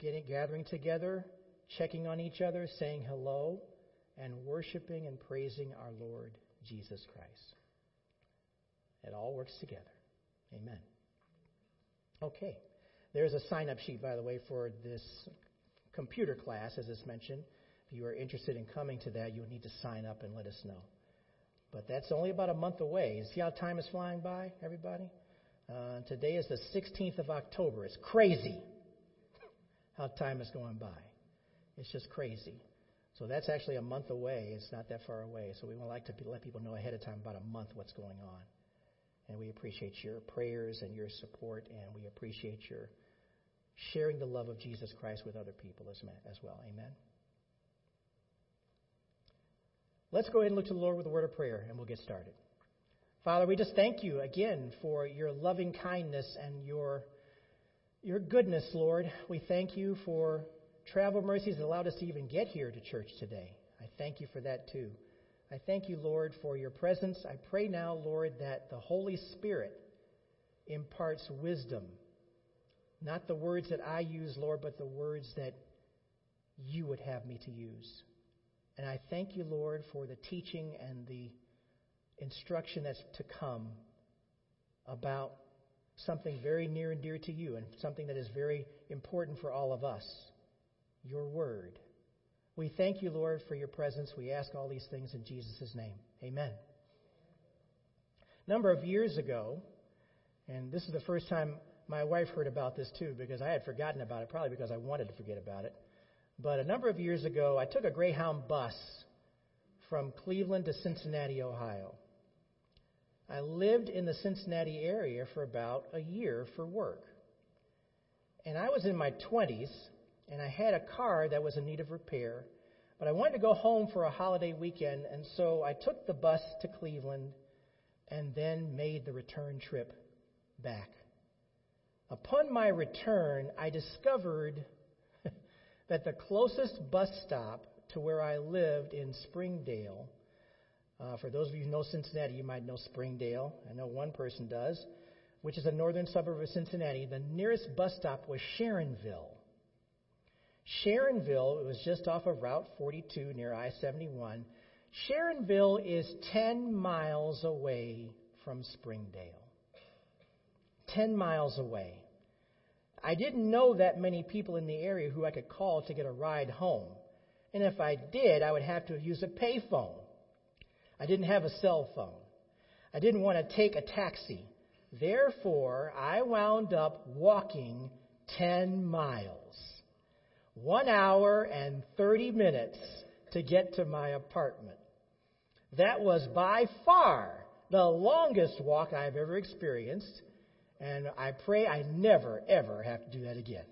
getting, gathering together, checking on each other, saying hello, and worshiping and praising our Lord Jesus Christ. It all works together. Amen. Okay. There's a sign up sheet, by the way, for this computer class, as is mentioned. If you are interested in coming to that, you'll need to sign up and let us know. But that's only about a month away. See how time is flying by, everybody? Uh, today is the 16th of October. It's crazy how time is going by. It's just crazy. So that's actually a month away. It's not that far away. So we would like to let people know ahead of time about a month what's going on. And we appreciate your prayers and your support, and we appreciate your sharing the love of Jesus Christ with other people as, well. Amen. Let's go ahead and look to the Lord with a word of prayer, and we'll get started. Father, we just thank you again for your loving kindness and your, your goodness, Lord. We thank you for travel mercies that allowed us to even get here to church today. I thank you for that too. I thank you, Lord, for your presence. I pray now, Lord, that the Holy Spirit imparts wisdom. Not the words that I use, Lord, but the words that you would have me to use. And I thank you, Lord, for the teaching and the instruction that's to come about something very near and dear to you and something that is very important for all of us your word. We thank you, Lord, for your presence. We ask all these things in Jesus' name. Amen. A number of years ago, and this is the first time my wife heard about this too, because I had forgotten about it, probably because I wanted to forget about it. But a number of years ago, I took a Greyhound bus from Cleveland to Cincinnati, Ohio. I lived in the Cincinnati area for about a year for work. And I was in my 20s, and I had a car that was in need of repair. But I wanted to go home for a holiday weekend, and so I took the bus to Cleveland and then made the return trip back. Upon my return, I discovered that the closest bus stop to where I lived in Springdale, uh, for those of you who know Cincinnati, you might know Springdale. I know one person does, which is a northern suburb of Cincinnati. The nearest bus stop was Sharonville. Sharonville was just off of Route 42 near I 71. Sharonville is 10 miles away from Springdale. 10 miles away. I didn't know that many people in the area who I could call to get a ride home. And if I did, I would have to use a payphone. I didn't have a cell phone. I didn't want to take a taxi. Therefore, I wound up walking 10 miles. One hour and 30 minutes to get to my apartment. That was by far the longest walk I've ever experienced and I pray I never, ever have to do that again.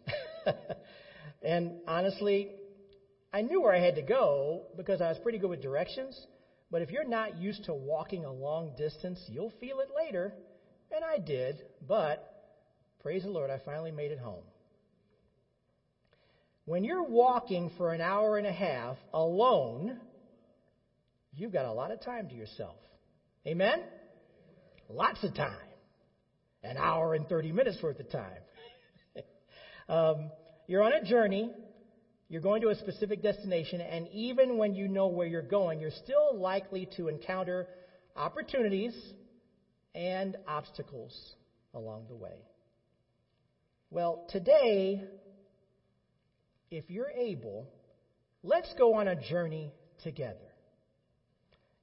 and honestly, I knew where I had to go because I was pretty good with directions. But if you're not used to walking a long distance, you'll feel it later. And I did. But praise the Lord, I finally made it home. When you're walking for an hour and a half alone, you've got a lot of time to yourself. Amen? Lots of time an hour and 30 minutes worth of time. um, you're on a journey. You're going to a specific destination, and even when you know where you're going, you're still likely to encounter opportunities and obstacles along the way. Well, today, if you're able, let's go on a journey together.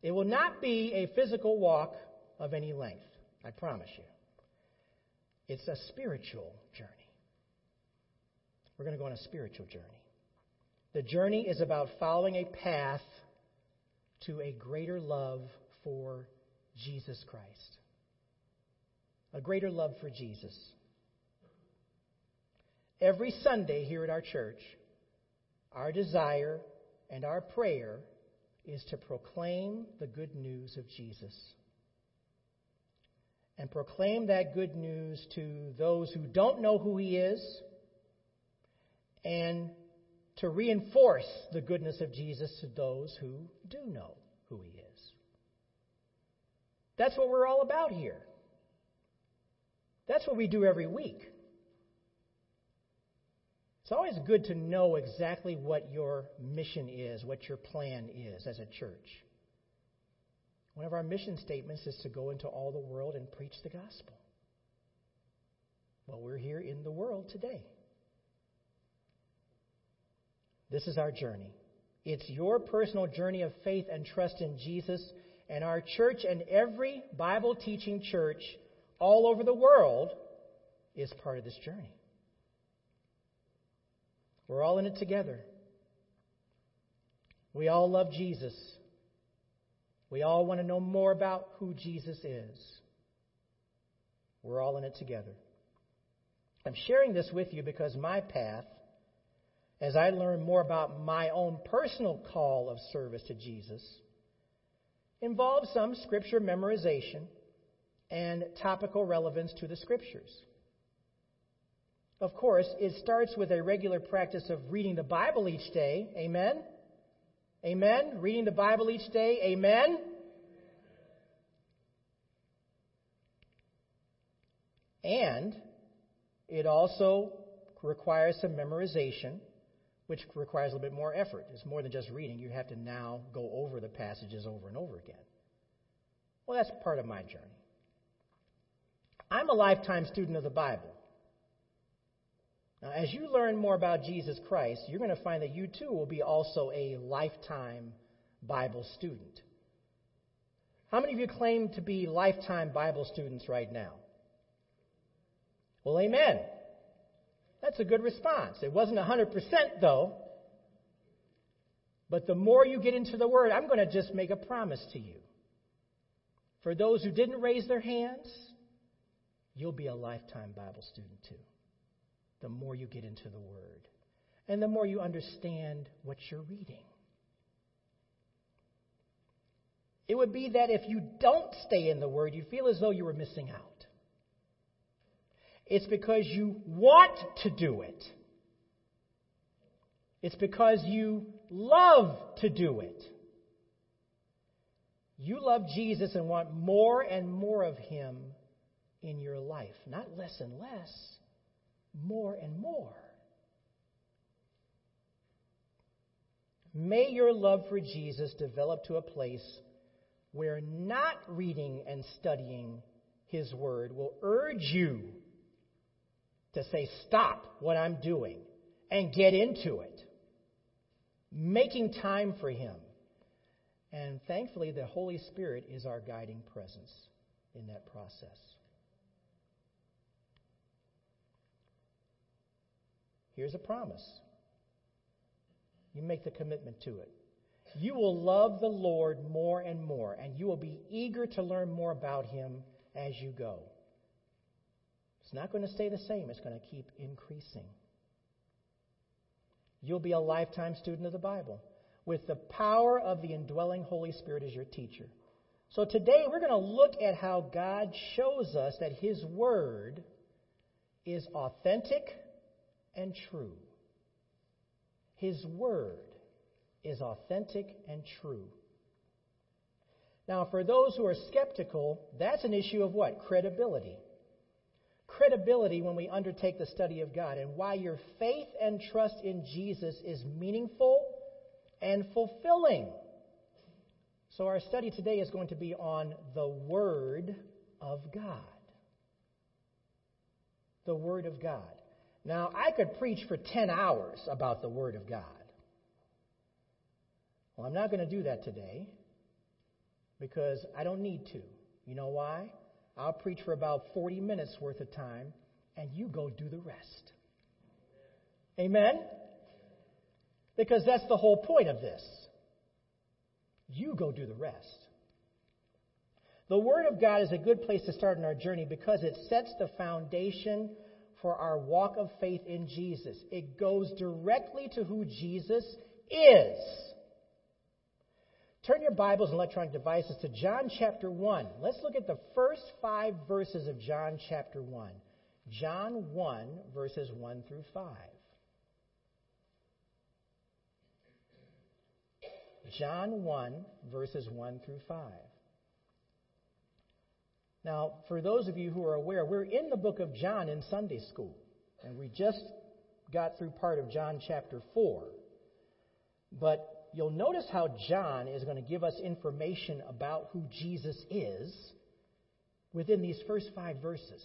It will not be a physical walk of any length, I promise you. It's a spiritual journey. We're going to go on a spiritual journey. The journey is about following a path to a greater love for Jesus Christ. A greater love for Jesus. Every Sunday here at our church, our desire and our prayer is to proclaim the good news of Jesus and proclaim that good news to those who don't know who He is and to reinforce the goodness of Jesus to those who do know who He is. That's what we're all about here. That's what we do every week. It's always good to know exactly what your mission is, what your plan is as a church. One of our mission statements is to go into all the world and preach the gospel. Well, we're here in the world today. This is our journey. It's your personal journey of faith and trust in Jesus, and our church and every Bible teaching church all over the world is part of this journey. We're all in it together. We all love Jesus. We all want to know more about who Jesus is. We're all in it together. I'm sharing this with you because my path as I learn more about my own personal call of service to Jesus, involves some scripture memorization and topical relevance to the scriptures. Of course, it starts with a regular practice of reading the Bible each day. Amen? Amen? Reading the Bible each day. Amen? And it also requires some memorization which requires a little bit more effort. It's more than just reading. You have to now go over the passages over and over again. Well, that's part of my journey. I'm a lifetime student of the Bible. Now, as you learn more about Jesus Christ, you're going to find that you too will be also a lifetime Bible student. How many of you claim to be lifetime Bible students right now? Well, amen. That's a good response. It wasn't 100% though. But the more you get into the Word, I'm going to just make a promise to you. For those who didn't raise their hands, you'll be a lifetime Bible student too. The more you get into the Word, and the more you understand what you're reading. It would be that if you don't stay in the Word, you feel as though you were missing out. It's because you want to do it. It's because you love to do it. You love Jesus and want more and more of Him in your life. Not less and less, more and more. May your love for Jesus develop to a place where not reading and studying His Word will urge you to say, stop what I'm doing and get into it. Making time for Him. And thankfully, the Holy Spirit is our guiding presence in that process. Here's a promise. You make the commitment to it. You will love the Lord more and more, and you will be eager to learn more about Him as you go. It's not going to stay the same, it's going to keep increasing. You'll be a lifetime student of the Bible with the power of the indwelling Holy Spirit as your teacher. So today we're going to look at how God shows us that His Word is authentic and true. His Word is authentic and true. Now, for those who are skeptical, that's an issue of what? Credibility credibility when we undertake the study of God and why your faith and trust in Jesus is meaningful and fulfilling. So, our study today is going to be on the Word of God. The Word of God. Now, I could preach for 10 hours about the Word of God. Well, I'm not going to do that today because I don't need to. You know why? I'll preach for about 40 minutes worth of time, and you go do the rest. Amen? Because that's the whole point of this. You go do the rest. The Word of God is a good place to start in our journey because it sets the foundation for our walk of faith in Jesus. It goes directly to who Jesus is. Turn your Bibles and electronic devices to John chapter 1. Let's look at the first five verses of John chapter 1. John 1, verses 1 through 5. John 1, verses 1 through 5. Now, for those of you who are aware, we're in the book of John in Sunday school, and we just got through part of John chapter 4. But you'll notice how John is going to give us information about who Jesus is within these first five verses.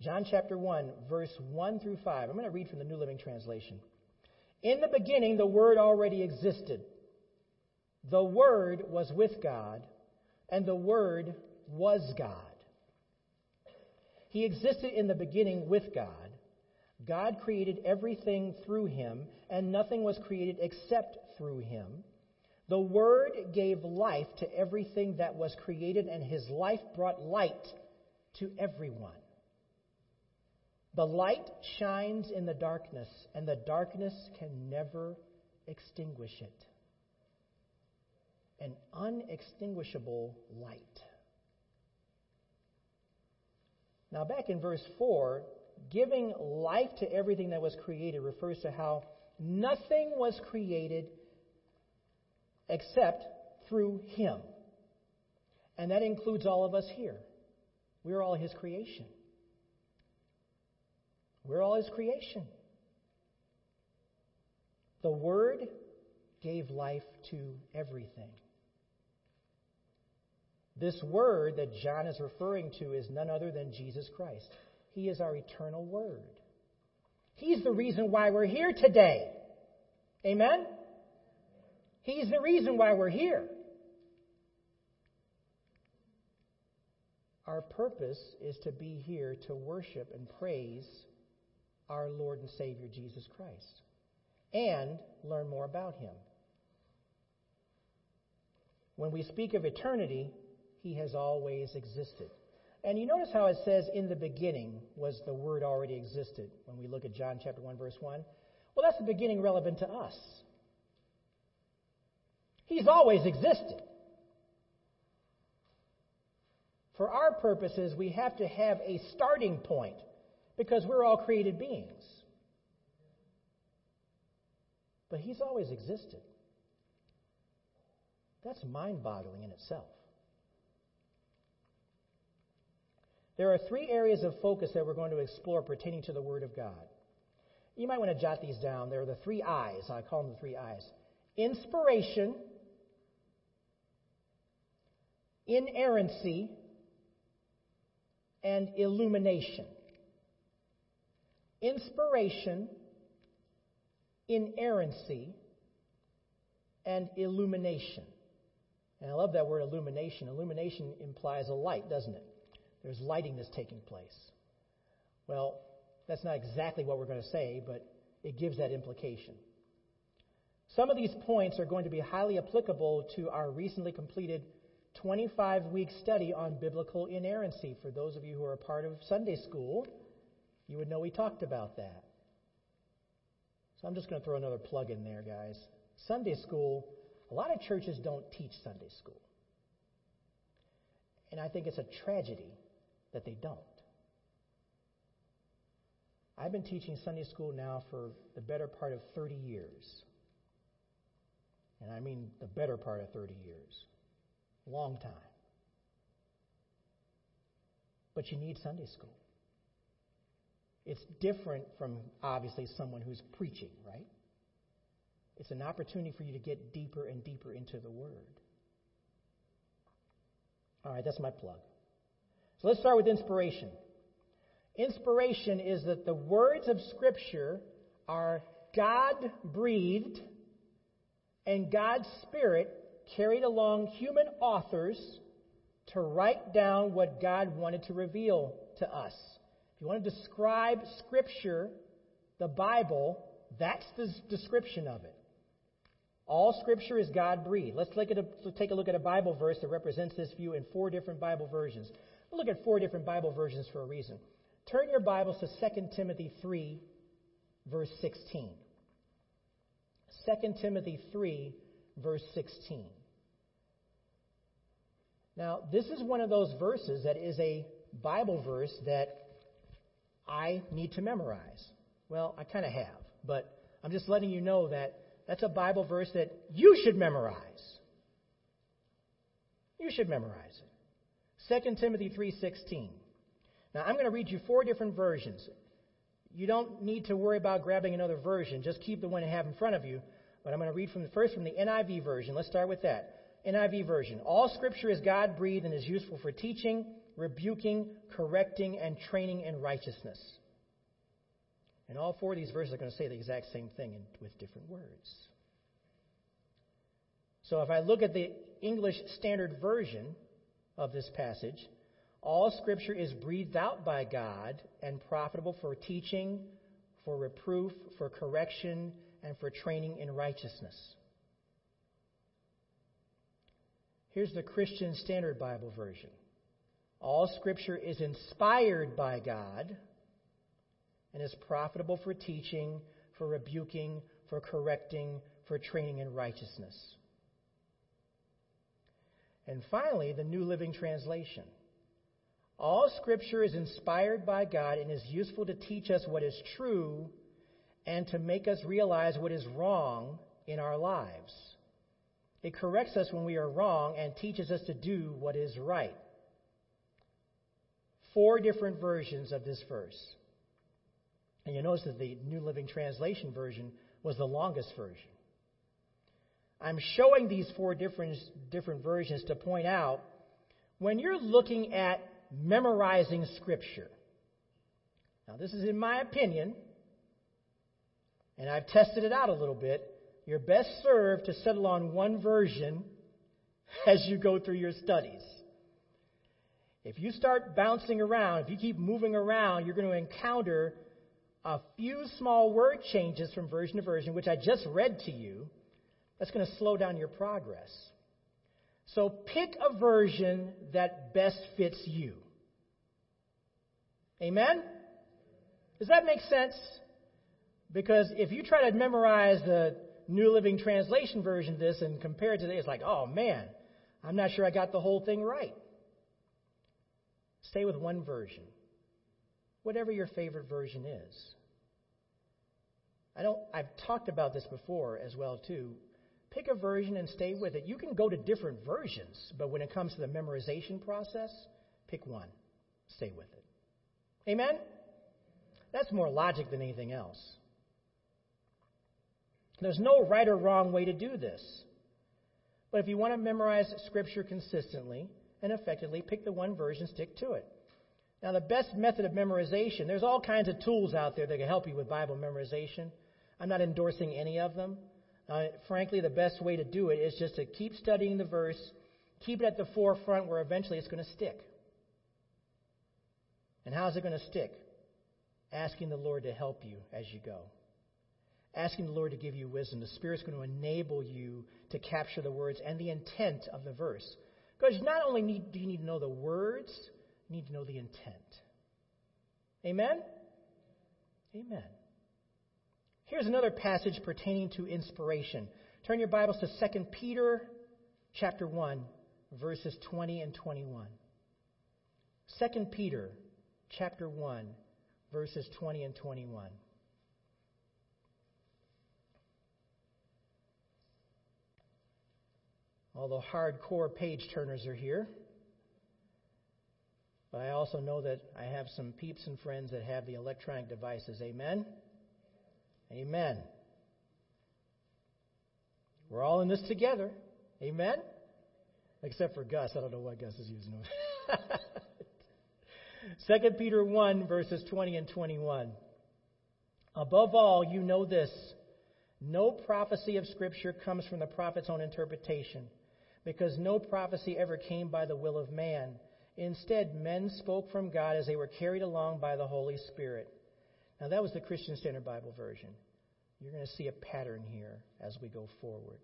John chapter 1, verse 1 through 5. I'm going to read from the New Living Translation. In the beginning, the Word already existed. The Word was with God, and the Word was God. He existed in the beginning with God. God created everything through him, and nothing was created except through him. The Word gave life to everything that was created, and his life brought light to everyone. The light shines in the darkness, and the darkness can never extinguish it. An unextinguishable light. Now, back in verse 4, giving life to everything that was created refers to how nothing was created except through Him. And that includes all of us here. We're all His creation. We're all His creation. The Word gave life to everything. This word that John is referring to is none other than Jesus Christ. He is our eternal word. He's the reason why we're here today. Amen? He's the reason why we're here. Our purpose is to be here to worship and praise our Lord and Savior Jesus Christ and learn more about Him. When we speak of eternity, he has always existed. And you notice how it says in the beginning was the word already existed when we look at John chapter 1 verse 1. Well, that's the beginning relevant to us. He's always existed. For our purposes, we have to have a starting point because we're all created beings. But he's always existed. That's mind boggling in itself. There are three areas of focus that we're going to explore pertaining to the Word of God. You might want to jot these down. There are the three I's. I call them the three I's inspiration, inerrancy, and illumination. Inspiration, inerrancy, and illumination. And I love that word illumination. Illumination implies a light, doesn't it? There's lighting that's taking place. Well, that's not exactly what we're going to say, but it gives that implication. Some of these points are going to be highly applicable to our recently completed 25 week study on biblical inerrancy. For those of you who are a part of Sunday school, you would know we talked about that. So I'm just going to throw another plug in there, guys. Sunday school, a lot of churches don't teach Sunday school. And I think it's a tragedy that they don't. I've been teaching Sunday school now for the better part of 30 years. And I mean the better part of 30 years. Long time. But you need Sunday school. It's different from obviously someone who's preaching, right? It's an opportunity for you to get deeper and deeper into the Word. All right, that's my plug. So let's start with inspiration. Inspiration is that the words of Scripture are God breathed and God's Spirit carried along human authors to write down what God wanted to reveal to us. If you want to describe Scripture, the Bible, that's the description of it. All Scripture is God breathed. Let's, a, let's take a look at a Bible verse that represents this view in four different Bible versions. We'll look at four different Bible versions for a reason. Turn your Bibles to 2 Timothy 3, verse 16. 2 Timothy 3, verse 16. Now, this is one of those verses that is a Bible verse that I need to memorize. Well, I kind of have, but I'm just letting you know that that's a Bible verse that you should memorize. You should memorize it. 2 Timothy 3:16. Now I'm going to read you four different versions. you don't need to worry about grabbing another version. Just keep the one you have in front of you. But I'm going to read from the first from the NIV version. Let's start with that. NIV version. All scripture is God breathed and is useful for teaching, rebuking, correcting, and training in righteousness. And all four of these verses are going to say the exact same thing in, with different words. So if I look at the English Standard Version of this passage, all scripture is breathed out by God and profitable for teaching, for reproof, for correction, and for training in righteousness. Here's the Christian Standard Bible version. All scripture is inspired by God and is profitable for teaching, for rebuking, for correcting, for training in righteousness. And finally, the New Living Translation. All scripture is inspired by God and is useful to teach us what is true and to make us realize what is wrong in our lives. It corrects us when we are wrong and teaches us to do what is right. Four different versions of this verse. And you notice that the New Living Translation version was the longest version. I'm showing these four different, different versions to point out when you're looking at memorizing Scripture. Now, this is in my opinion, and I've tested it out a little bit. You're best served to settle on one version as you go through your studies. If you start bouncing around, if you keep moving around, you're going to encounter a few small word changes from version to version, which I just read to you. That's going to slow down your progress. So pick a version that best fits you. Amen? Does that make sense? Because if you try to memorize the New Living Translation version of this and compare it to this, it's like, oh man, I'm not sure I got the whole thing right. Stay with one version, whatever your favorite version is. I don't, I've talked about this before as well too. Pick a version and stay with it. You can go to different versions, but when it comes to the memorization process, pick one. Stay with it. Amen? That's more logic than anything else. There's no right or wrong way to do this. But if you want to memorize Scripture consistently and effectively, pick the one version, stick to it. Now, the best method of memorization, there's all kinds of tools out there that can help you with Bible memorization. I'm not endorsing any of them. Uh, frankly, the best way to do it is just to keep studying the verse, keep it at the forefront where eventually it's going to stick. And how's it going to stick? Asking the Lord to help you as you go asking the Lord to give you wisdom. The Spirit's going to enable you to capture the words and the intent of the verse. Because not only need, do you need to know the words, you need to know the intent. Amen? Amen. Here's another passage pertaining to inspiration. Turn your Bibles to 2 Peter chapter 1, verses 20 and 21. 2 Peter chapter 1, verses 20 and 21. All the hardcore page turners are here. But I also know that I have some peeps and friends that have the electronic devices. Amen? Amen. We're all in this together. Amen? Except for Gus. I don't know why Gus is using it. 2 Peter 1, verses 20 and 21. Above all, you know this no prophecy of Scripture comes from the prophet's own interpretation because no prophecy ever came by the will of man. Instead, men spoke from God as they were carried along by the Holy Spirit. Now, that was the Christian Standard Bible version. You're going to see a pattern here as we go forward.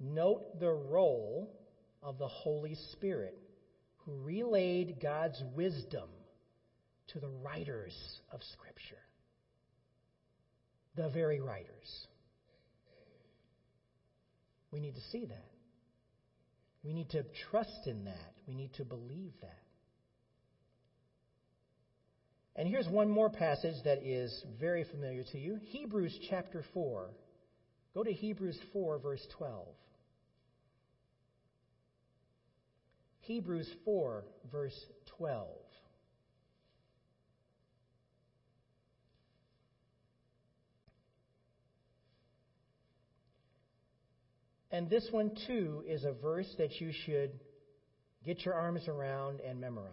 Note the role of the Holy Spirit who relayed God's wisdom to the writers of Scripture. The very writers. We need to see that. We need to trust in that. We need to believe that. And here's one more passage that is very familiar to you Hebrews chapter 4. Go to Hebrews 4, verse 12. Hebrews 4, verse 12. And this one, too, is a verse that you should get your arms around and memorize.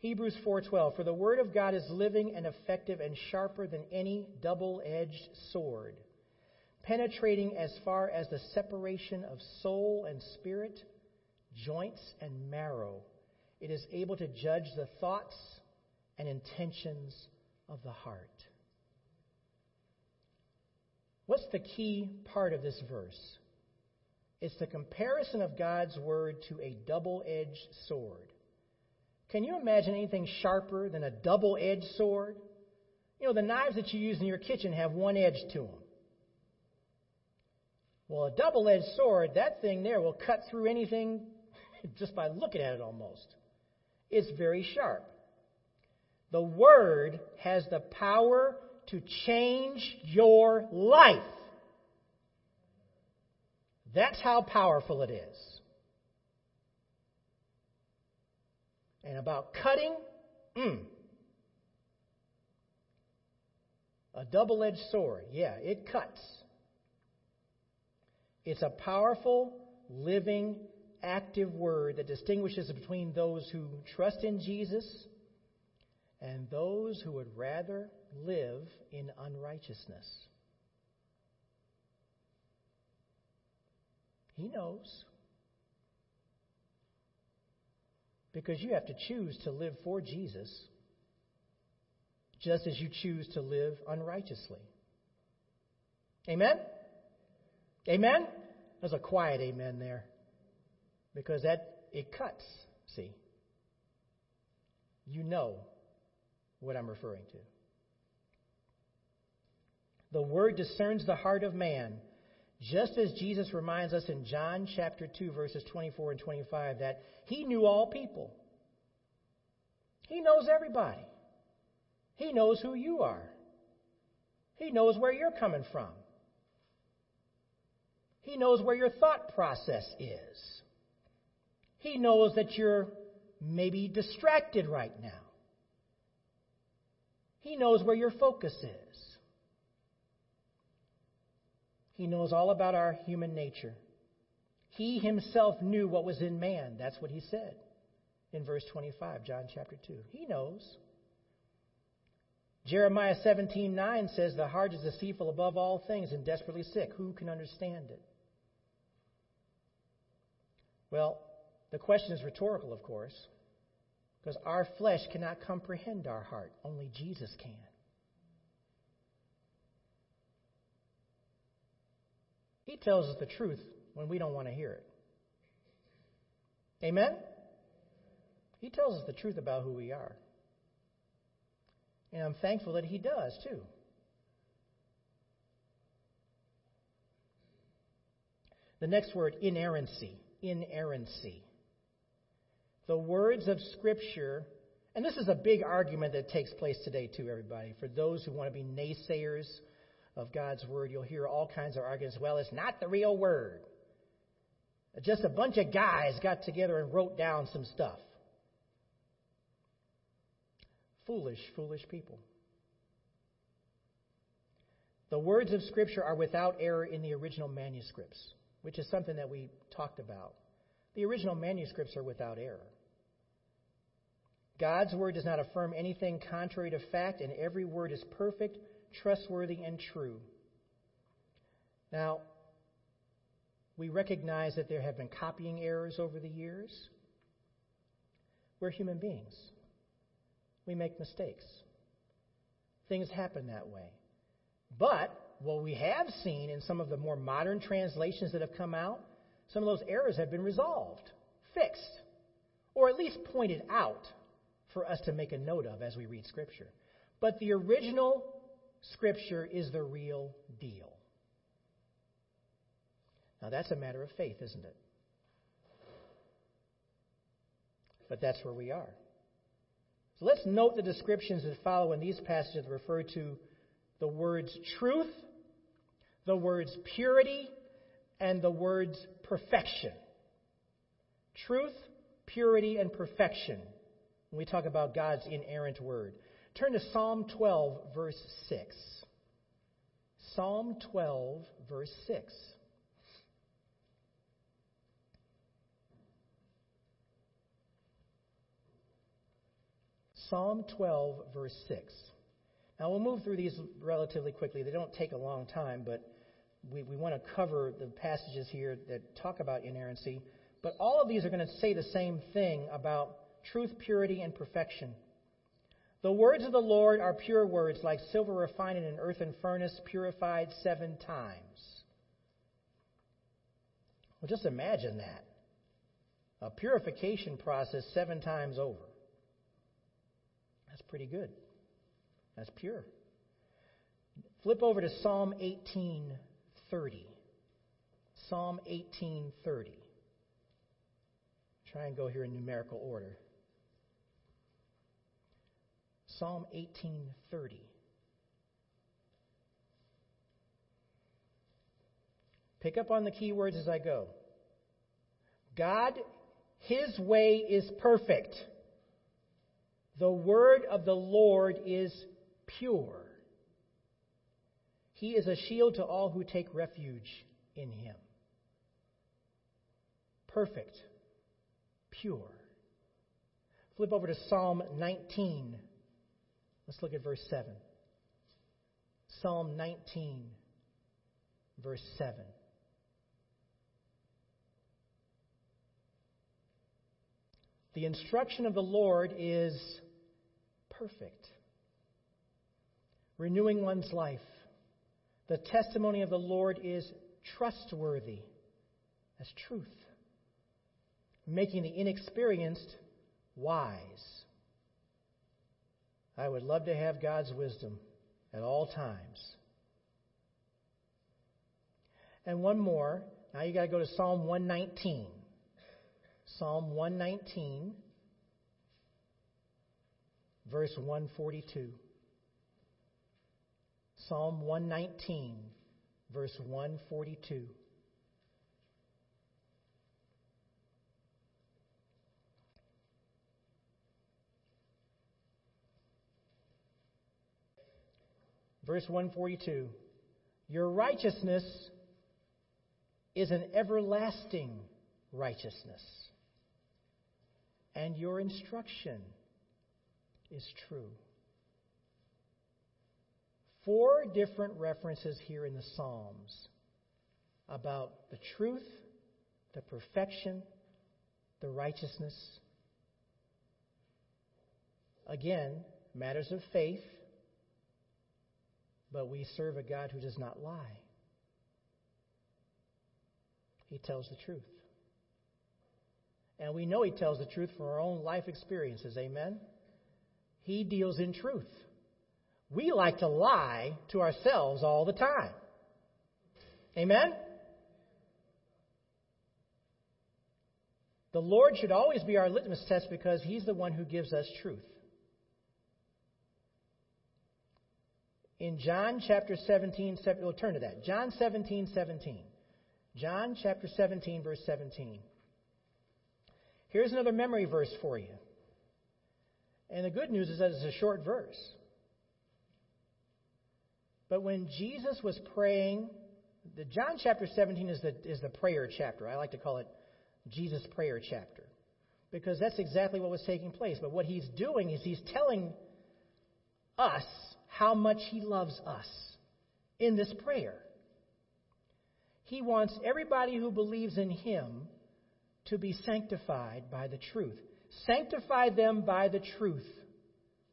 Hebrews 4:12 For the word of God is living and effective and sharper than any double-edged sword, penetrating as far as the separation of soul and spirit, joints and marrow. It is able to judge the thoughts and intentions of the heart. What's the key part of this verse? It's the comparison of God's word to a double edged sword. Can you imagine anything sharper than a double edged sword? You know, the knives that you use in your kitchen have one edge to them. Well, a double edged sword, that thing there will cut through anything just by looking at it almost. It's very sharp. The Word has the power to change your life. That's how powerful it is. And about cutting, mm, a double edged sword. Yeah, it cuts. It's a powerful, living, active word that distinguishes between those who trust in Jesus and those who would rather live in unrighteousness. He knows. Because you have to choose to live for Jesus just as you choose to live unrighteously. Amen? Amen? There's a quiet amen there. Because that it cuts, see. You know what I'm referring to. The word discerns the heart of man, just as Jesus reminds us in John chapter 2 verses 24 and 25 that he knew all people. He knows everybody. He knows who you are. He knows where you're coming from. He knows where your thought process is. He knows that you're maybe distracted right now. He knows where your focus is. He knows all about our human nature. He himself knew what was in man. That's what he said in verse 25, John chapter 2. He knows. Jeremiah 17:9 says the heart is deceitful above all things and desperately sick. Who can understand it? Well, the question is rhetorical, of course, because our flesh cannot comprehend our heart. Only Jesus can. He tells us the truth when we don't want to hear it. Amen? He tells us the truth about who we are. And I'm thankful that He does, too. The next word, inerrancy. Inerrancy the words of Scripture, and this is a big argument that takes place today, too, everybody. For those who want to be naysayers of God's Word, you'll hear all kinds of arguments. Well, it's not the real Word. Just a bunch of guys got together and wrote down some stuff. Foolish, foolish people. The words of Scripture are without error in the original manuscripts, which is something that we talked about. The original manuscripts are without error. God's word does not affirm anything contrary to fact, and every word is perfect, trustworthy, and true. Now, we recognize that there have been copying errors over the years. We're human beings. We make mistakes. Things happen that way. But what we have seen in some of the more modern translations that have come out, some of those errors have been resolved, fixed, or at least pointed out for us to make a note of as we read Scripture. But the original Scripture is the real deal. Now, that's a matter of faith, isn't it? But that's where we are. So let's note the descriptions that follow in these passages that refer to the words truth, the words purity, and the words perfection. Truth, purity, and perfection when we talk about God's inerrant word. Turn to Psalm 12, verse 6. Psalm 12, verse 6. Psalm 12, verse 6. Now, we'll move through these relatively quickly. They don't take a long time, but we, we want to cover the passages here that talk about inerrancy. But all of these are going to say the same thing about truth, purity, and perfection. The words of the Lord are pure words, like silver refined in an earthen furnace, purified seven times. Well, just imagine that. A purification process seven times over. That's pretty good. That's pure. Flip over to Psalm 18:30. Psalm 18:30. Try and go here in numerical order. Psalm 18:30. Pick up on the key words as I go. God, His way is perfect. The word of the Lord is pure. He is a shield to all who take refuge in Him. Perfect, pure. Flip over to Psalm 19, Let's look at verse 7. Psalm 19, verse 7. The instruction of the Lord is perfect, renewing one's life. The testimony of the Lord is trustworthy as truth, making the inexperienced wise. I would love to have God's wisdom at all times. And one more. Now you got to go to Psalm 119. Psalm 119, verse 142. Psalm 119, verse 142. Verse 142 Your righteousness is an everlasting righteousness, and your instruction is true. Four different references here in the Psalms about the truth, the perfection, the righteousness. Again, matters of faith but we serve a God who does not lie. He tells the truth. And we know He tells the truth from our own life experiences. Amen? He deals in truth. We like to lie to ourselves all the time. Amen? The Lord should always be our litmus test because He's the one who gives us truth. In John chapter 17, we'll turn to that. John 17, 17. John chapter 17, verse 17. Here's another memory verse for you. And the good news is that it's a short verse. But when Jesus was praying, the John chapter 17 is the, is the prayer chapter. I like to call it Jesus' prayer chapter. Because that's exactly what was taking place. But what he's doing is he's telling us how much He loves us in this prayer. He wants everybody who believes in Him to be sanctified by the truth. Sanctify them by the truth.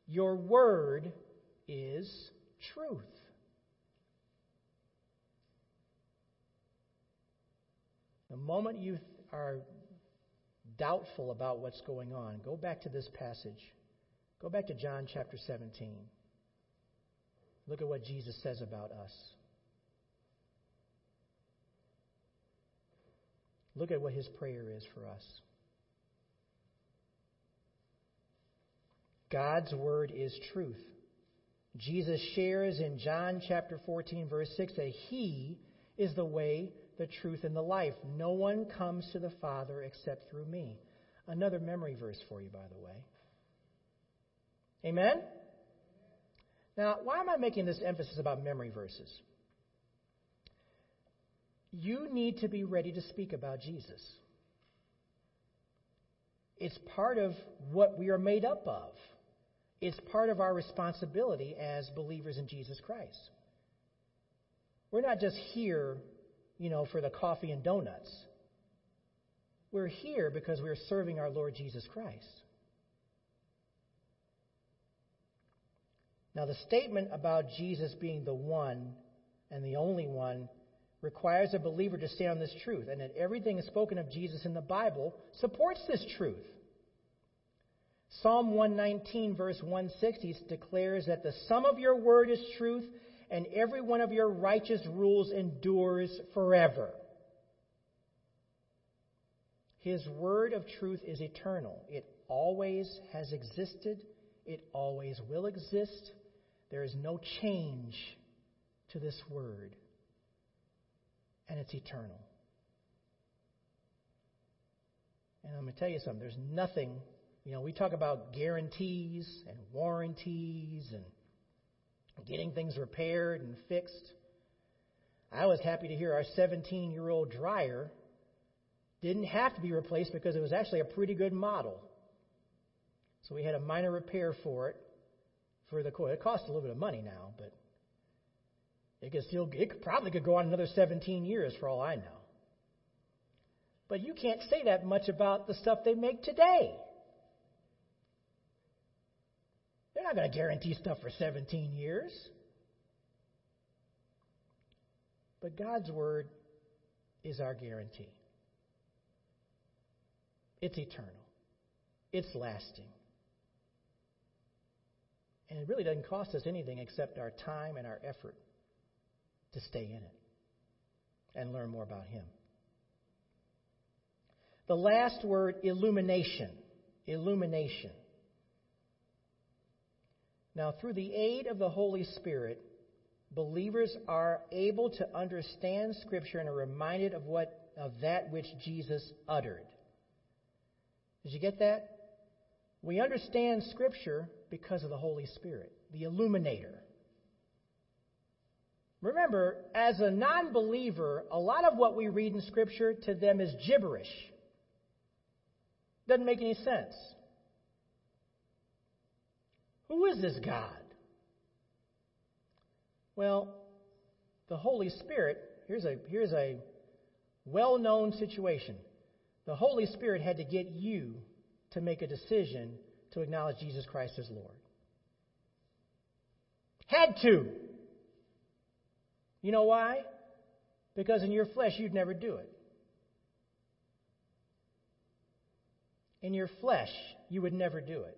Your word is truth. The moment you are doubtful about what's going on, go back to this passage. Go back to John chapter 17. Look at what Jesus says about us. Look at what his prayer is for us. God's word is truth. Jesus shares in John chapter 14, verse 6, that he is the way, the truth, and the life. No one comes to the Father except through me. Another memory verse for you, by the way. Amen? Now, why am I making this emphasis about memory verses? you need to be ready to speak about Jesus. It's part of what we are made up of. It's part of our responsibility as believers in Jesus Christ. We're not just here, you know, for the coffee and donuts. We're here because we're serving our Lord Jesus Christ. Now, the statement about Jesus being the one and the only one requires a believer to stand on this truth, and that everything spoken of Jesus in the Bible supports this truth. Psalm 119, verse 160, declares that the sum of your word is truth, and every one of your righteous rules endures forever. His word of truth is eternal. It always has existed, it always will exist. There is no change to this word and it's eternal. And I'm going to tell you something. There's nothing, you know, we talk about guarantees and warranties and getting things repaired and fixed. I was happy to hear our 17 year old dryer didn't have to be replaced because it was actually a pretty good model. So we had a minor repair for it for the coil. It costs a little bit of money now, but it could still, it probably could go on another 17 years for all I know. But you can't say that much about the stuff they make today. They're not going to guarantee stuff for 17 years. But God's Word is our guarantee. It's eternal, it's lasting. And it really doesn't cost us anything except our time and our effort to stay in it and learn more about Him. The last word, illumination. Illumination. Now, through the aid of the Holy Spirit, believers are able to understand Scripture and are reminded of what of that which Jesus uttered. Did you get that? We understand Scripture because of the Holy Spirit, the illuminator. Remember, as a non believer, a lot of what we read in Scripture to them is gibberish. Doesn't make any sense. Who is this God? Well, the Holy Spirit, here's a, here's a well known situation. The Holy Spirit had to get you to make a decision to acknowledge Jesus Christ as Lord. Had to. You know why? Because in your flesh, you'd never do it. In your flesh, you would never do it.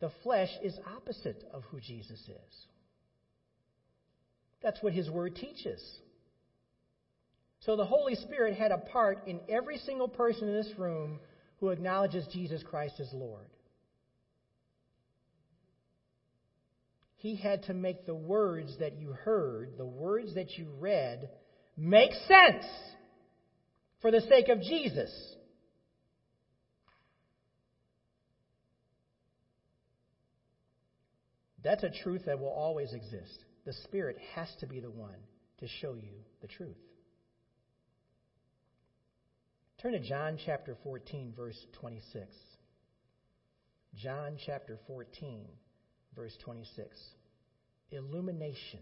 The flesh is opposite of who Jesus is. That's what his word teaches. So the Holy Spirit had a part in every single person in this room who acknowledges Jesus Christ as Lord. he had to make the words that you heard, the words that you read, make sense for the sake of Jesus. That's a truth that will always exist. The Spirit has to be the one to show you the truth. Turn to John chapter 14, verse 26. John chapter 14, verse 26 illumination.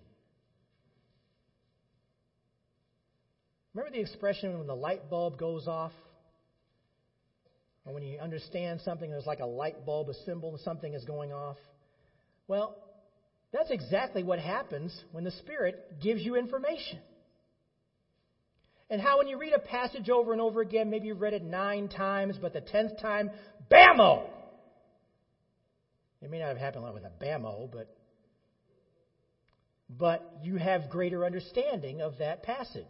Remember the expression when the light bulb goes off? Or when you understand something, there's like a light bulb, a symbol, something is going off? Well, that's exactly what happens when the Spirit gives you information. And how, when you read a passage over and over again, maybe you've read it nine times, but the tenth time, bammo! It may not have happened with a bammo, but but you have greater understanding of that passage.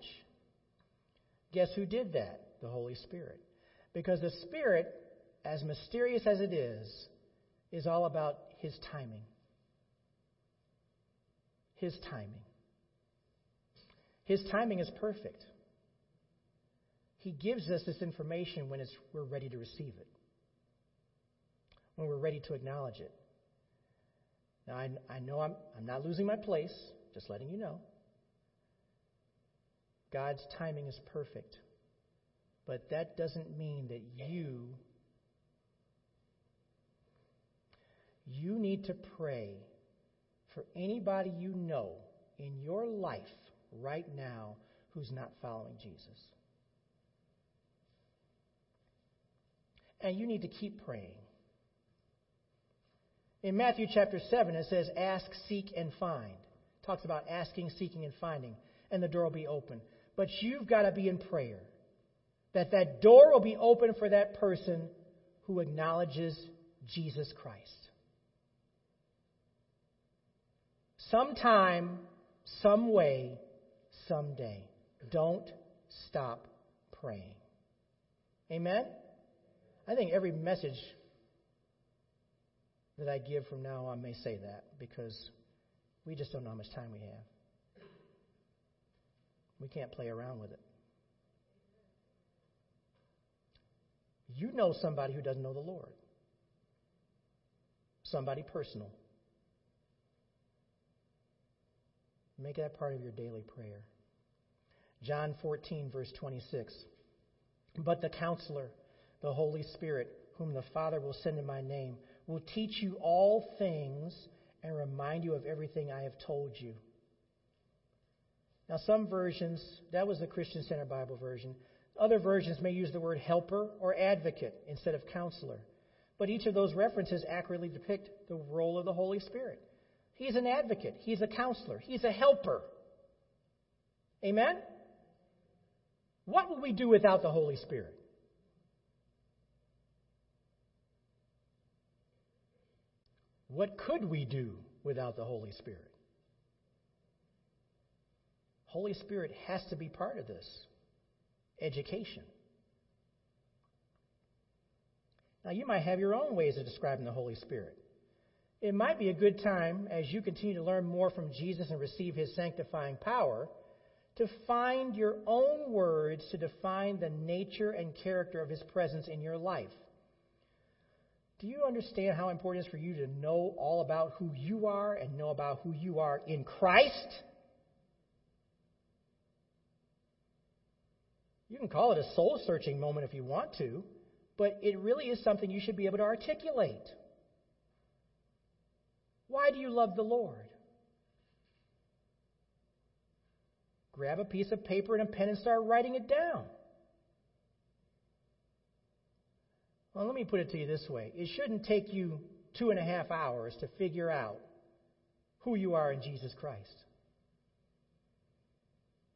Guess who did that? The Holy Spirit. Because the Spirit, as mysterious as it is, is all about His timing. His timing. His timing is perfect. He gives us this information when we're ready to receive it, when we're ready to acknowledge it. Now, I, I know I'm, I'm not losing my place, just letting you know. God's timing is perfect. But that doesn't mean that you you need to pray for anybody you know in your life right now who's not following Jesus. And you need to keep praying. In Matthew chapter 7, it says, Ask, seek, and find. It talks about asking, seeking, and finding, and the door will be open. But you've got to be in prayer that that door will be open for that person who acknowledges Jesus Christ. Sometime, some way, someday. Don't stop praying. Amen? I think every message that I give from now on may say that because we just don't know how much time we have. We can't play around with it. You know somebody who doesn't know the Lord, somebody personal. Make that part of your daily prayer. John 14, verse 26. But the counselor, the Holy Spirit, whom the Father will send in my name, will teach you all things and remind you of everything I have told you. Now, some versions, that was the Christian Standard Bible version. Other versions may use the word helper or advocate instead of counselor. But each of those references accurately depict the role of the Holy Spirit. He's an advocate, he's a counselor, he's a helper. Amen? What would we do without the Holy Spirit? What could we do without the Holy Spirit? Holy Spirit has to be part of this education. Now, you might have your own ways of describing the Holy Spirit. It might be a good time, as you continue to learn more from Jesus and receive his sanctifying power, to find your own words to define the nature and character of his presence in your life. Do you understand how important it is for you to know all about who you are and know about who you are in Christ? You can call it a soul searching moment if you want to, but it really is something you should be able to articulate. Why do you love the Lord? Grab a piece of paper and a pen and start writing it down. Well, let me put it to you this way it shouldn't take you two and a half hours to figure out who you are in Jesus Christ.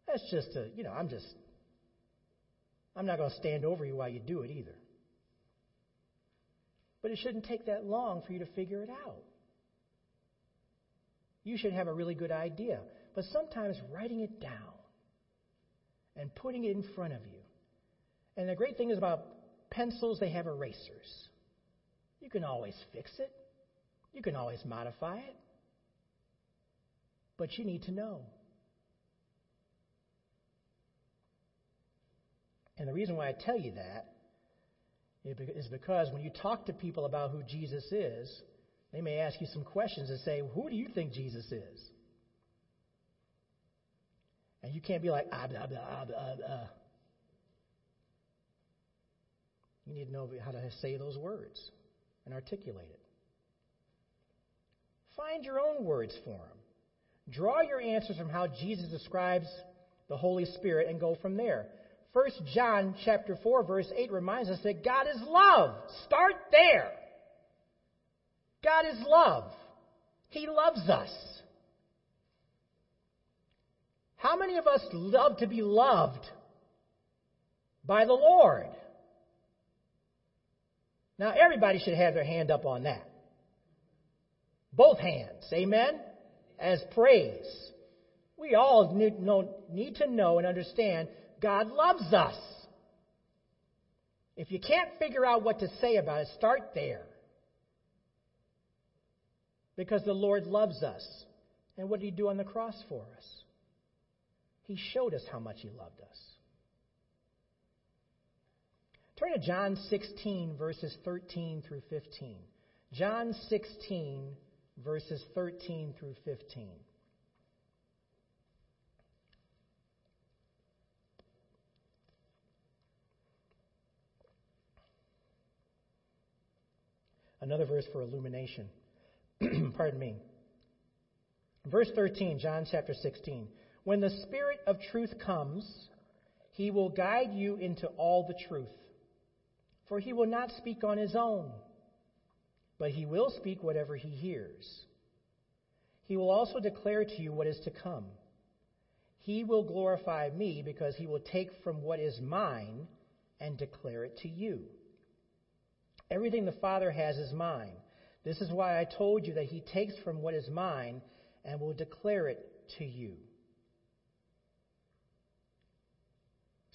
That's just a, you know, I'm just, I'm not going to stand over you while you do it either. But it shouldn't take that long for you to figure it out. You should have a really good idea. But sometimes writing it down and putting it in front of you. And the great thing is about pencils, they have erasers. You can always fix it, you can always modify it. But you need to know. And the reason why I tell you that is because when you talk to people about who Jesus is, they may ask you some questions and say, Who do you think Jesus is? And you can't be like, ah, blah, blah, blah, blah. You need to know how to say those words and articulate it. Find your own words for them. Draw your answers from how Jesus describes the Holy Spirit and go from there. 1 John chapter 4 verse 8 reminds us that God is love. Start there. God is love. He loves us. How many of us love to be loved by the Lord? Now, everybody should have their hand up on that. Both hands. Amen? As praise. We all need, to know and understand God loves us. If you can't figure out what to say about it, start there. Because the Lord loves us. And what did He do on the cross for us? He showed us how much He loved us. Turn to John 16, verses 13 through 15. John 16, verses 13 through 15. Another verse for illumination. Pardon me. Verse 13, John chapter 16. When the Spirit of truth comes, he will guide you into all the truth. For he will not speak on his own, but he will speak whatever he hears. He will also declare to you what is to come. He will glorify me because he will take from what is mine and declare it to you. Everything the Father has is mine. This is why I told you that he takes from what is mine and will declare it to you.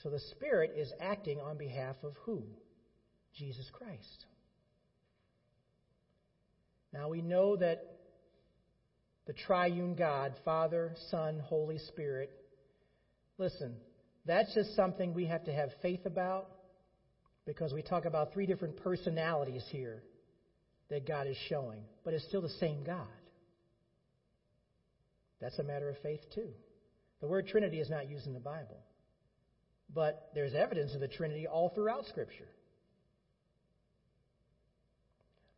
So the Spirit is acting on behalf of who? Jesus Christ. Now we know that the triune God, Father, Son, Holy Spirit, listen, that's just something we have to have faith about because we talk about three different personalities here that God is showing, but it's still the same God. That's a matter of faith, too. The word Trinity is not used in the Bible, but there's evidence of the Trinity all throughout Scripture.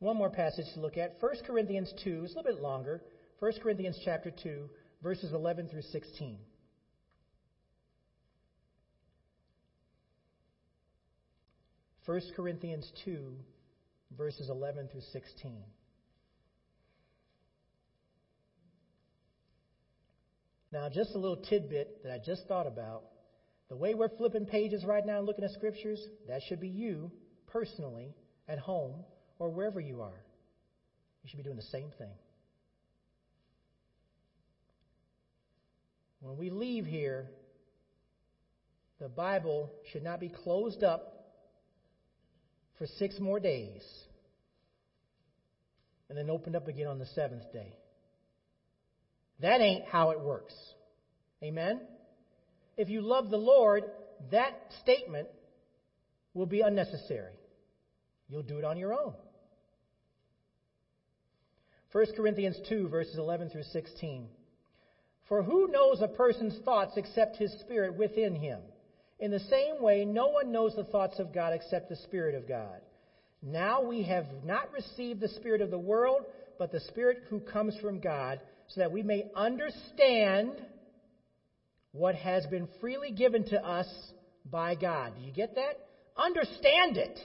One more passage to look at 1 Corinthians 2, it's a little bit longer. 1 Corinthians chapter 2, verses 11 through 16. 1 Corinthians 2, verses 11 through 16. Now, just a little tidbit that I just thought about. The way we're flipping pages right now and looking at scriptures, that should be you personally at home or wherever you are. You should be doing the same thing. When we leave here, the Bible should not be closed up for six more days and then opened up again on the seventh day. That ain't how it works. Amen? If you love the Lord, that statement will be unnecessary. You'll do it on your own. 1 Corinthians 2, verses 11 through 16. For who knows a person's thoughts except his spirit within him? In the same way, no one knows the thoughts of God except the Spirit of God. Now we have not received the Spirit of the world, but the Spirit who comes from God, so that we may understand what has been freely given to us by God. Do you get that? Understand it.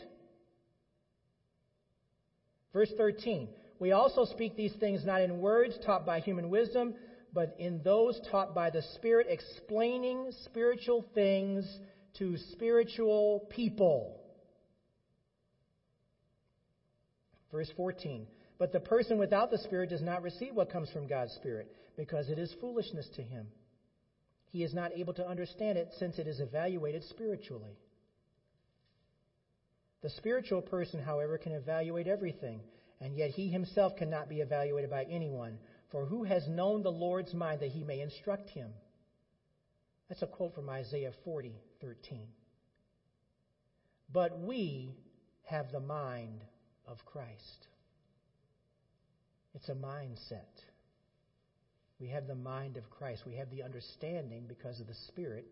Verse 13. We also speak these things not in words taught by human wisdom, but in those taught by the Spirit, explaining spiritual things to spiritual people. Verse 14. But the person without the Spirit does not receive what comes from God's Spirit, because it is foolishness to him. He is not able to understand it since it is evaluated spiritually. The spiritual person, however, can evaluate everything, and yet he himself cannot be evaluated by anyone. For who has known the Lord's mind that he may instruct him? That's a quote from Isaiah 40, 13. But we have the mind of Christ. It's a mindset. We have the mind of Christ. We have the understanding because of the Spirit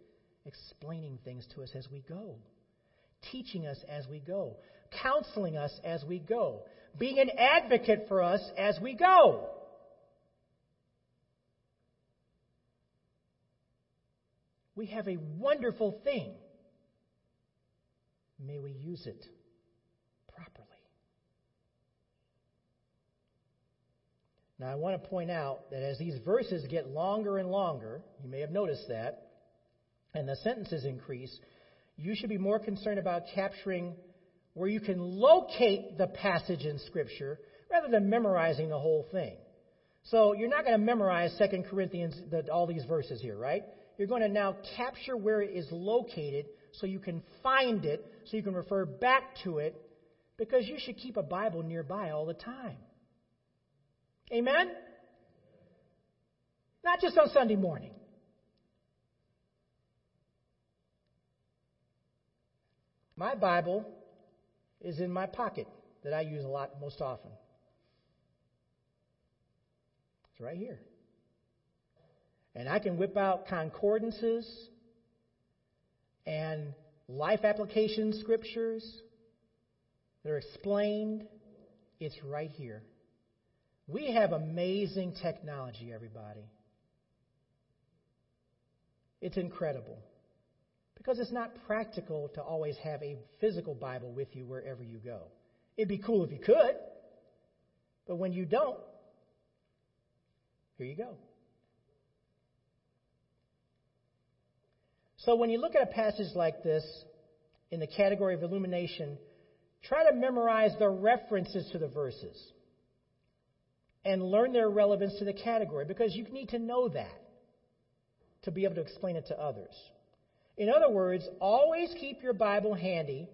explaining things to us as we go, teaching us as we go, counseling us as we go, being an advocate for us as we go. We have a wonderful thing. May we use it properly. Now, I want to point out that as these verses get longer and longer, you may have noticed that, and the sentences increase, you should be more concerned about capturing where you can locate the passage in Scripture rather than memorizing the whole thing. So you're not going to memorize 2 Corinthians, the, all these verses here, right? you're going to now capture where it is located so you can find it, so you can refer back to it, because you should keep a Bible nearby all the time. Amen? Not just on Sunday morning. My Bible is in my pocket that I use a lot most often. It's right here. And I can whip out concordances and life application scriptures that are explained It's right here. We have amazing technology, everybody. It's incredible. Because it's not practical to always have a physical Bible with you wherever you go. It'd be cool if you could, but when you don't, here you go. So when you look at a passage like this in the category of illumination, try to memorize the references to the verses and learn their relevance to the category because you need to know that to be able to explain it to others. In other words, always keep your Bible handy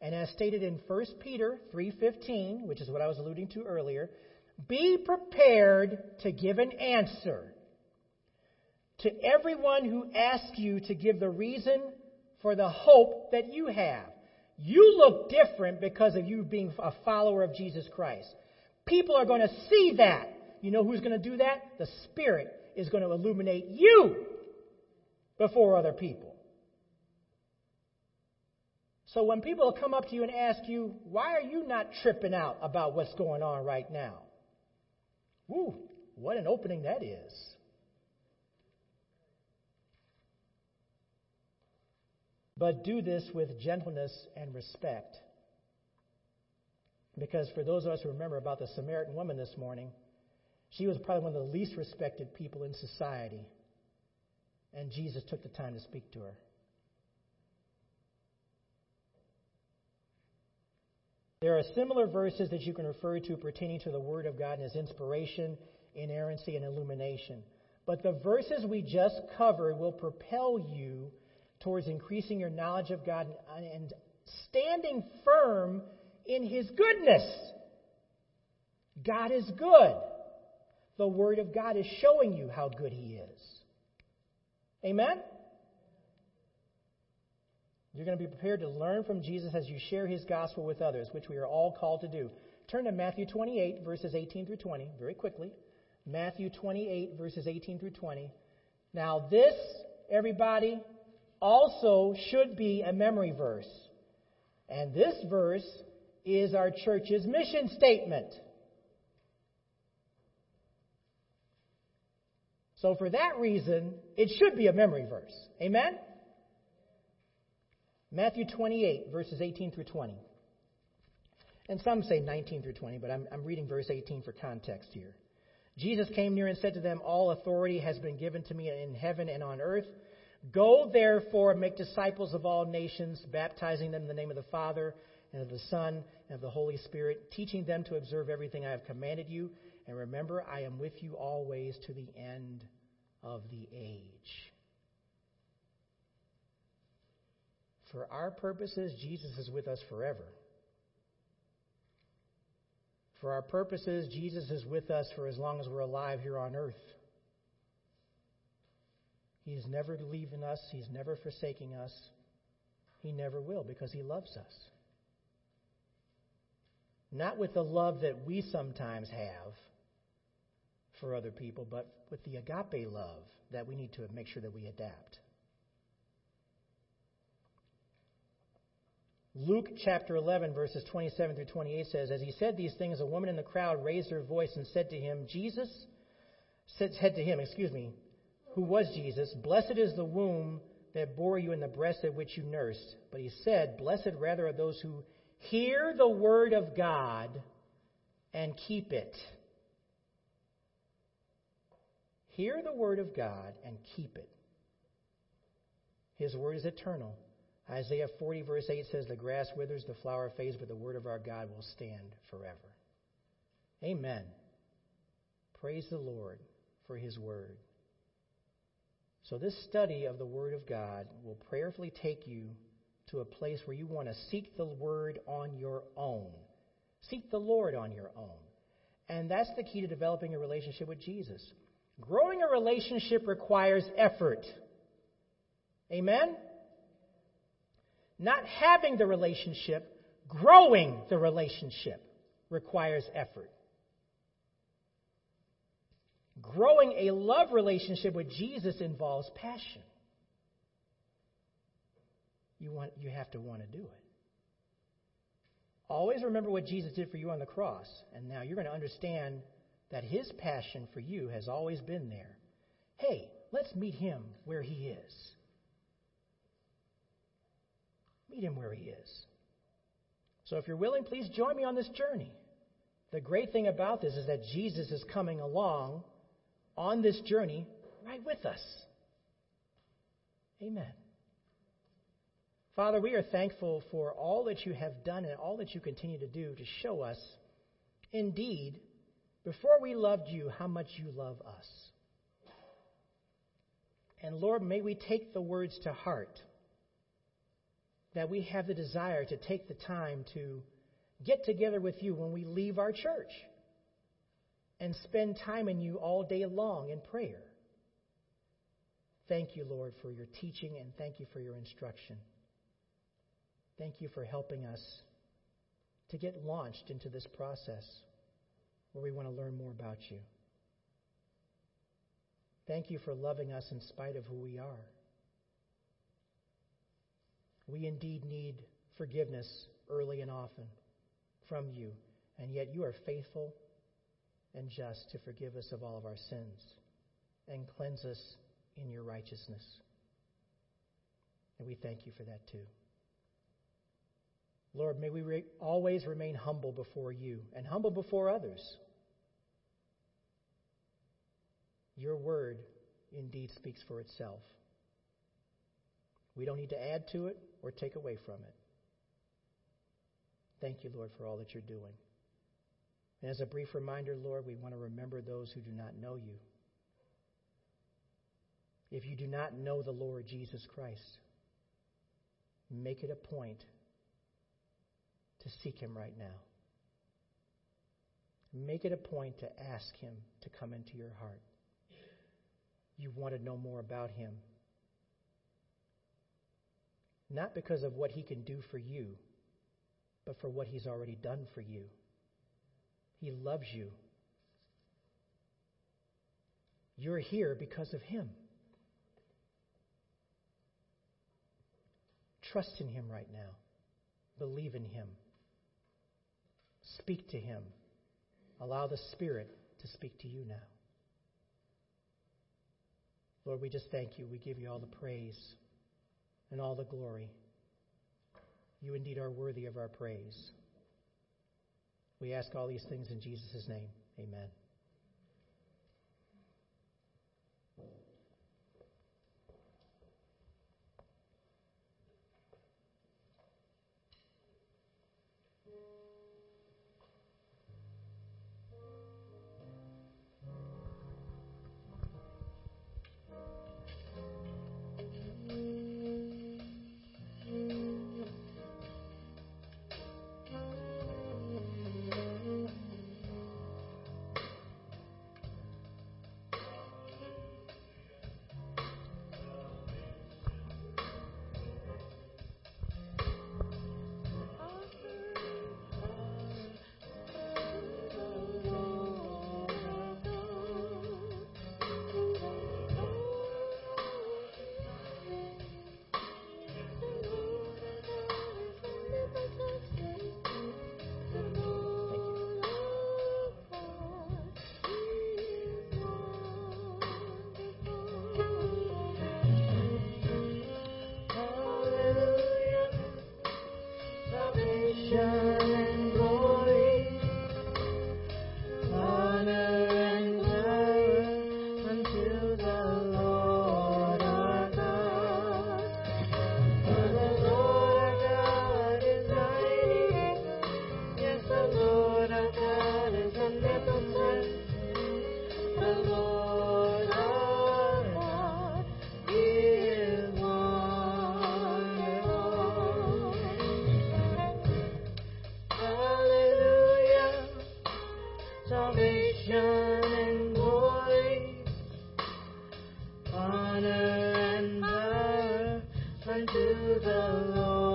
and as stated in 1 Peter 3:15, which is what I was alluding to earlier, be prepared to give an answer to everyone who asks you to give the reason for the hope that you have. You look different because of you being a follower of Jesus Christ. People are going to see that. You know who's going to do that? The Spirit is going to illuminate you before other people. So when people come up to you and ask you, why are you not tripping out about what's going on right now? Woo, what an opening that is. But do this with gentleness and respect. Because for those of us who remember about the Samaritan woman this morning, she was probably one of the least respected people in society. And Jesus took the time to speak to her. There are similar verses that you can refer to pertaining to the Word of God and His inspiration, inerrancy, and illumination. But the verses we just covered will propel you towards increasing your knowledge of God and standing firm in His goodness. God is good. The Word of God is showing you how good He is. Amen? You're going to be prepared to learn from Jesus as you share his gospel with others, which we are all called to do. Turn to Matthew 28, verses 18 through 20, very quickly. Matthew 28, verses 18 through 20. Now, this, everybody, also should be a memory verse. And this verse is our church's mission statement. So, for that reason, it should be a memory verse. Amen? Matthew 28, verses 18 through 20. And some say 19 through 20, but I'm, I'm reading verse 18 for context here. Jesus came near and said to them, All authority has been given to me in heaven and on earth. Go therefore and make disciples of all nations, baptizing them in the name of the Father and of the Son and of the Holy Spirit, teaching them to observe everything I have commanded you. And remember, I am with you always to the end of the age. For our purposes, Jesus is with us forever. For our purposes, Jesus is with us for as long as we're alive here on earth. He's never leaving us, He's never forsaking us. He never will because He loves us. Not with the love that we sometimes have for other people, but with the agape love that we need to make sure that we adapt. Luke chapter 11, verses 27 through 28 says, As he said these things, a woman in the crowd raised her voice and said to him, Jesus, said to him, excuse me, who was Jesus, Blessed is the womb that bore you and the breast at which you nursed. But he said, Blessed rather are those who hear the word of God and keep it. Hear the word of God and keep it. His word is eternal. Isaiah 40, verse 8 says, The grass withers, the flower fades, but the word of our God will stand forever. Amen. Praise the Lord for his word. So, this study of the Word of God will prayerfully take you to a place where you want to seek the Word on your own. Seek the Lord on your own. And that's the key to developing a relationship with Jesus. Growing a relationship requires effort. Amen? Not having the relationship, growing the relationship requires effort. Growing a love relationship with Jesus involves passion. You, want, you have to want to do it. Always remember what Jesus did for you on the cross, and now you're going to understand that his passion for you has always been there. Hey, let's meet him where he is. Meet him where he is. So if you're willing, please join me on this journey. The great thing about this is that Jesus is coming along on this journey right with us. Amen. Father, we are thankful for all that you have done and all that you continue to do to show us, indeed, before we loved you, how much you love us. And Lord, may we take the words to heart that we have the desire to take the time to get together with you when we leave our church and spend time in you all day long in prayer. Thank you, Lord, for your teaching and thank you for your instruction. Thank you for helping us to get launched into this process where we want to learn more about you. Thank you for loving us in spite of who we are. We indeed need forgiveness early and often from you, and yet you are faithful and just to forgive us of all of our sins and cleanse us in your righteousness. And we thank you for that too. Lord, may we re- always remain humble before you and humble before others. Your word indeed speaks for itself. We don't need to add to it or take away from it. Thank you, Lord, for all that you're doing. And as a brief reminder, Lord, we want to remember those who do not know you. If you do not know the Lord Jesus Christ, make it a point to seek him right now. Make it a point to ask him to come into your heart. You want to know more about him. Not because of what he can do for you, but for what he's already done for you. He loves you. You're here because of him. Trust in him right now. Believe in him. Speak to him. Allow the Spirit to speak to you now. Lord, we just thank you. We give you all the praise and all the glory. You indeed are worthy of our praise. We ask all these things in Jesus' name. Amen. the Lord.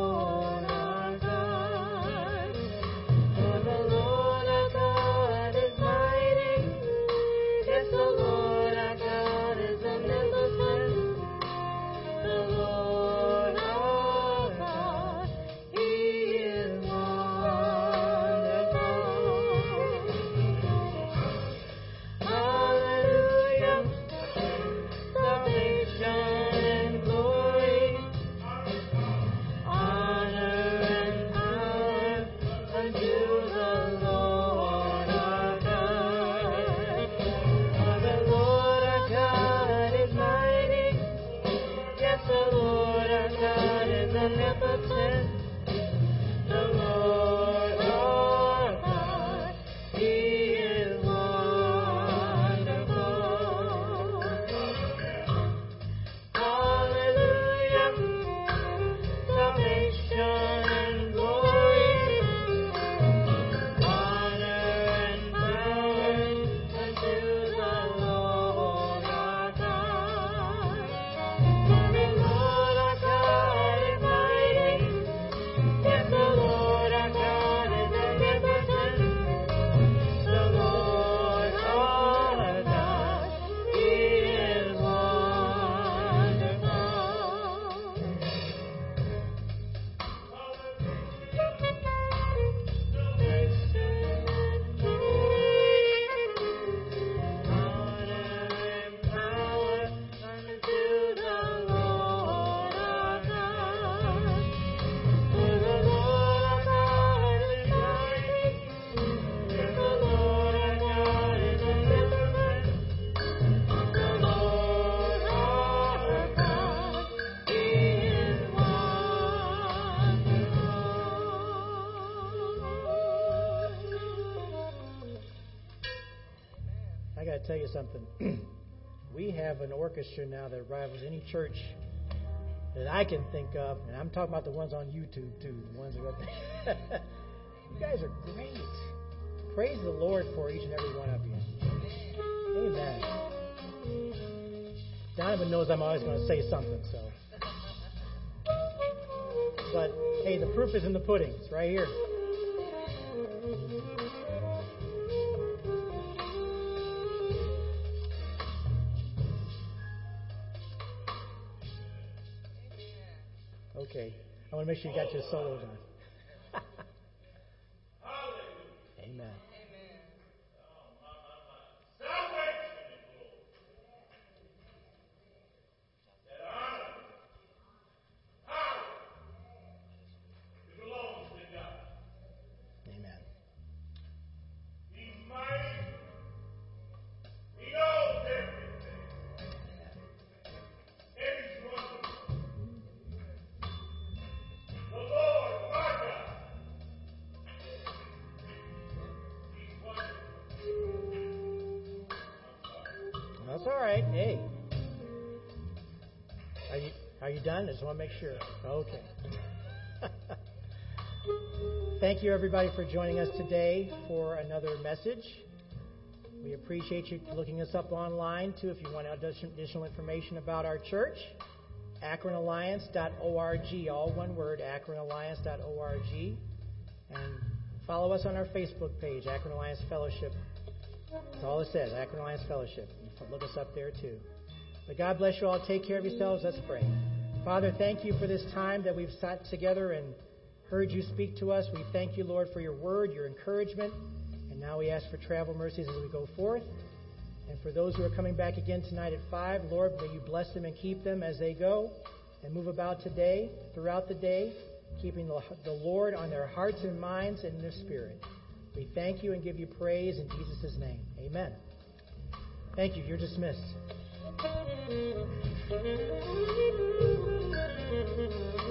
Tell you something. we have an orchestra now that rivals any church that I can think of, and I'm talking about the ones on YouTube too, the ones that are up there. you guys are great. Praise the Lord for each and every one of you. Amen. Donovan knows I'm always going to say something, so. But hey, the proof is in the pudding. It's right here. To make sure you got your solo done. Done? I just want to make sure. Okay. Thank you everybody for joining us today for another message. We appreciate you looking us up online too if you want additional information about our church. AkronAlliance.org, all one word, AkronAlliance.org. And follow us on our Facebook page, Akron Alliance Fellowship. That's all it says, Akron Alliance Fellowship. Look us up there too. But God bless you all. Take care of yourselves. Let's pray. Father, thank you for this time that we've sat together and heard you speak to us. We thank you, Lord, for your word, your encouragement. And now we ask for travel mercies as we go forth. And for those who are coming back again tonight at 5, Lord, may you bless them and keep them as they go and move about today, throughout the day, keeping the Lord on their hearts and minds and their spirit. We thank you and give you praise in Jesus' name. Amen. Thank you. You're dismissed. Thank you.